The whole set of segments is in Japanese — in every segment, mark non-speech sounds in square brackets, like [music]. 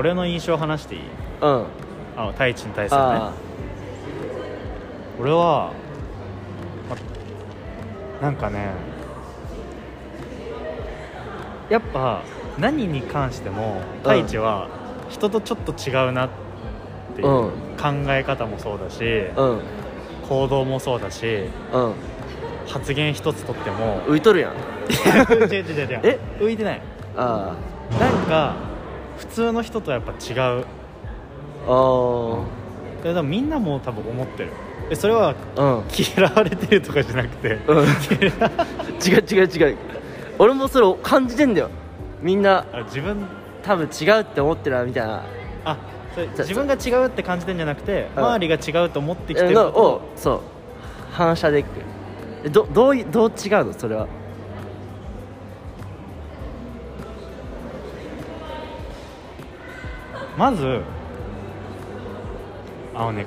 俺の印象を話していい？うん。あの太一に対するね。あ俺は、まなんかねやっぱ何に関しても太一は人とちょっと違うなっていううん。考え方もそうだし、あうん。行動もそうだしうん。発言一つとっても浮いとるやん。違う違う違う違う。[laughs] え？浮いてない。あ。なんか普通の人とやっぱ違う。ああで多分みんなも多分思ってる。でそれはあうん。嫌われてるとかじゃなくて。うん。違う違う違う。俺もそれを感じてんだよ。みんなあ自分多分違うって思ってるなみたいな。あそれじゃ自分が違うって感じてんじゃなくてうん。周りが違うと思ってきてる。のことをそう。反射でいく。えどどういどう違うの？それはまずあのね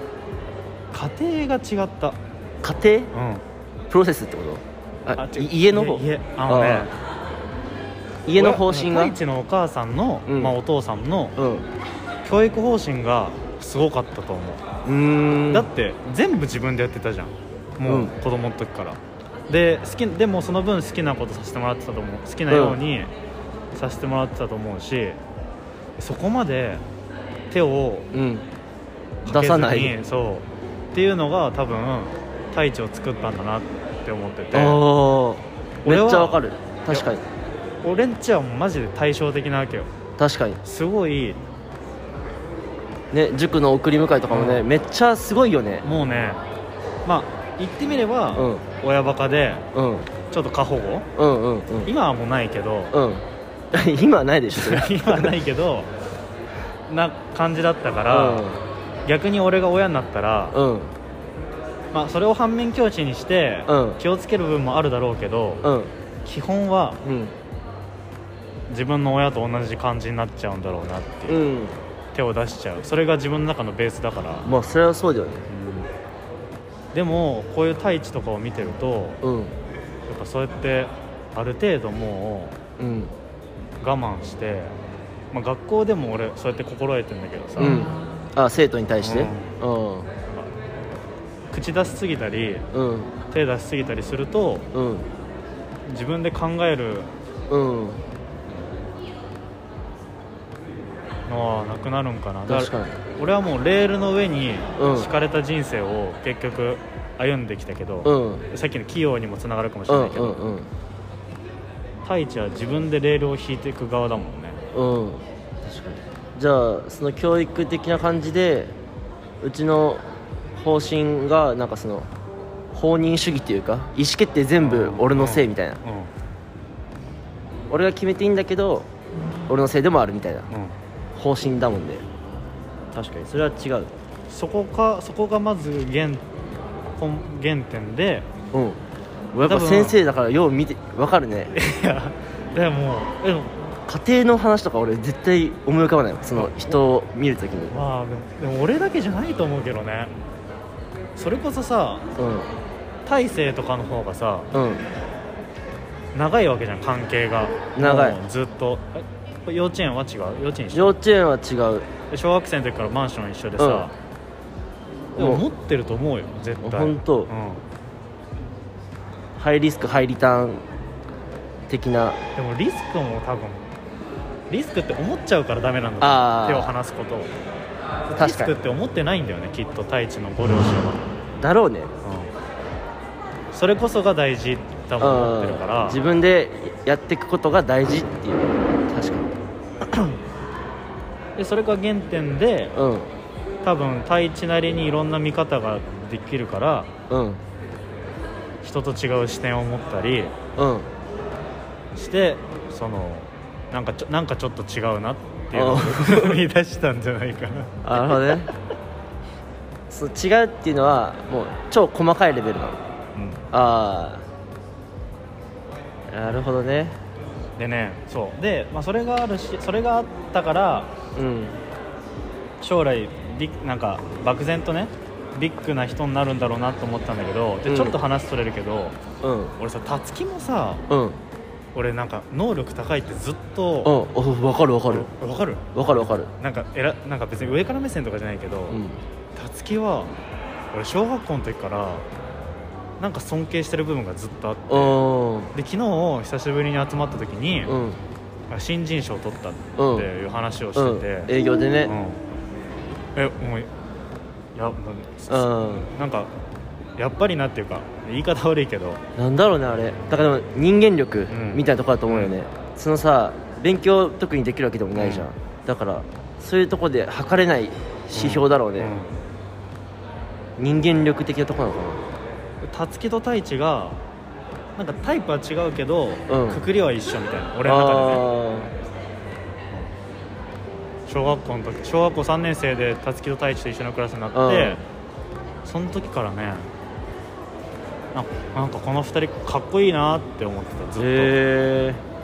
家庭が違った。家庭？うん。プロセスってこと？あ家の方？家家あのねあ家の方針が？太一のお母さんの、うん。まあ、お父さんのうん。う教育方針がすごかったと思う、だって全部自分でやってたじゃん。もううん。子供の時から、で好きでもその分好きなことさせてもらってたと思う。好きなようにさせてもらってたと思うしそこまで手をうん。かけずに出さない。そう。っていうのが多分太一を作ったんだなって思ってて。ああめ俺はっちゃわかる。確かに。俺んちはマジで対照的なわけよ。確かに。すごいね塾の送り迎えとかもね、うん。めっちゃすごいよね。もうねまあ言ってみれば、うん。親バカでうん。ちょっと過保護。うんうんうん。今はもうないけど。うん。[laughs] 今はないでしょ。そ [laughs] れ今はないけどな感じだったから、逆に俺が親になったら、うん。うんまあ、それを反面教師にして、うん。気をつける部分もあるだろうけど、うん。基本はうん。自分の親と同じ感じになっちゃうんだろうなっていう、うん。手を出しちゃう。それが自分の中のベースだから、まあそれはそうだよね。でもこういう太一とかを見てるとうん。やっぱそうやってある程度もうん。う我慢して、まあ、学校でも俺そうやって心得てんだけどさ、うん。あ生徒に対して？うん。口出しすぎたりうん。手出しすぎたりするとうん。自分で考えるうん。のはなくなるんかな。だ確かに。俺はもうレールの上にうん。敷かれた人生を結局歩んできたけど、うん。さっきの器用にもつながるかもしうんれないけど、うんうん太一は自分でレールを引いていく側だもん。ねうん。確かに。じゃあその教育的な感じでうちの方針がなんかその放任主義っていうか意思決定全部俺のせいみたいな。う俺が決めていいんだけど俺のせいでもあるみたいな。んうん。方針だもんで。確かに。それは違う。そこかそこがまず原本原点でうん。やっぱ先生だからよう見てわかるね。いやでもでも家庭の話とか俺絶対思い浮かばないもんその人を見るときに。まあでもでも俺だけじゃないと思うけどね。それこそさう大勢とかの方がさんうん。長いわけじゃん関係が。長い。もうずっと。幼稚園は違う？幼稚園幼稚園は違う。で小学生の時からマンション一緒でさ、でももう。持ってると思うよ絶対。ほんと。うん、ハイリスクハイリターン的な。でもリスクも多分リスクって思っちゃうからダメなんだ手を離すことを。リスクって思ってないんだよねきっと太一のご両親は、だろうね。うん、それこそが大事だと思ってるから。うん。自分でやっていくことが大事っていう。確か [coughs] でそれが原点でにうん。多分太一なりにいろんな見方ができるからうん。人と違う視点を持ったりうん。してそのなんかちょなんかちょっと違うなっていうのを生み出したんじゃないかな。なるほどね。そう違うっていうのはもう超細かいレベルなの。うん。ああ。なるほどね。でねそう。で、まあ、それがあるしそれがあったからうん。将来ビッなんか漠然とねビッグな人になるんだろうなと思ったんだけどでうん。ちょっと話それるけど、うん。俺さたつきもさうん俺なんか能力高いってずっうんとお分かる分かる。わかる？分かる分かる。なんかえらなんか別に上から目線とかじゃないけど、うん。たつきは俺小学校の時からなんか尊敬してる部分がずっとあってうん。で昨日久しぶりに集まった時に、うん。新人賞を取ったっていう話をしてうん。て、営業でね。うん。えもういやなんかやっぱりなっていうか言い方悪いけど。なんだろうねあれ。だからでも人間力ん。みたいなところだと思うよね、そのさ勉強特にできるわけでもないじゃん、うん。だからそういうところで測れない指標だろうね、人間力的なところなのかたつきと太一がなんかタイプは違うけど、うん。くくりは一緒みたいな。な俺の中でね。あ小学校の時小学校3年生でたつきと太一と一緒のクラスになって、うん。その時からねななんかこの2人かっこいいなって思ってたずっ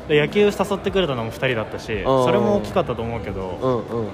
と、野球誘ってくれたのも2人だったしん。それも大きかったと思うけど、うんうん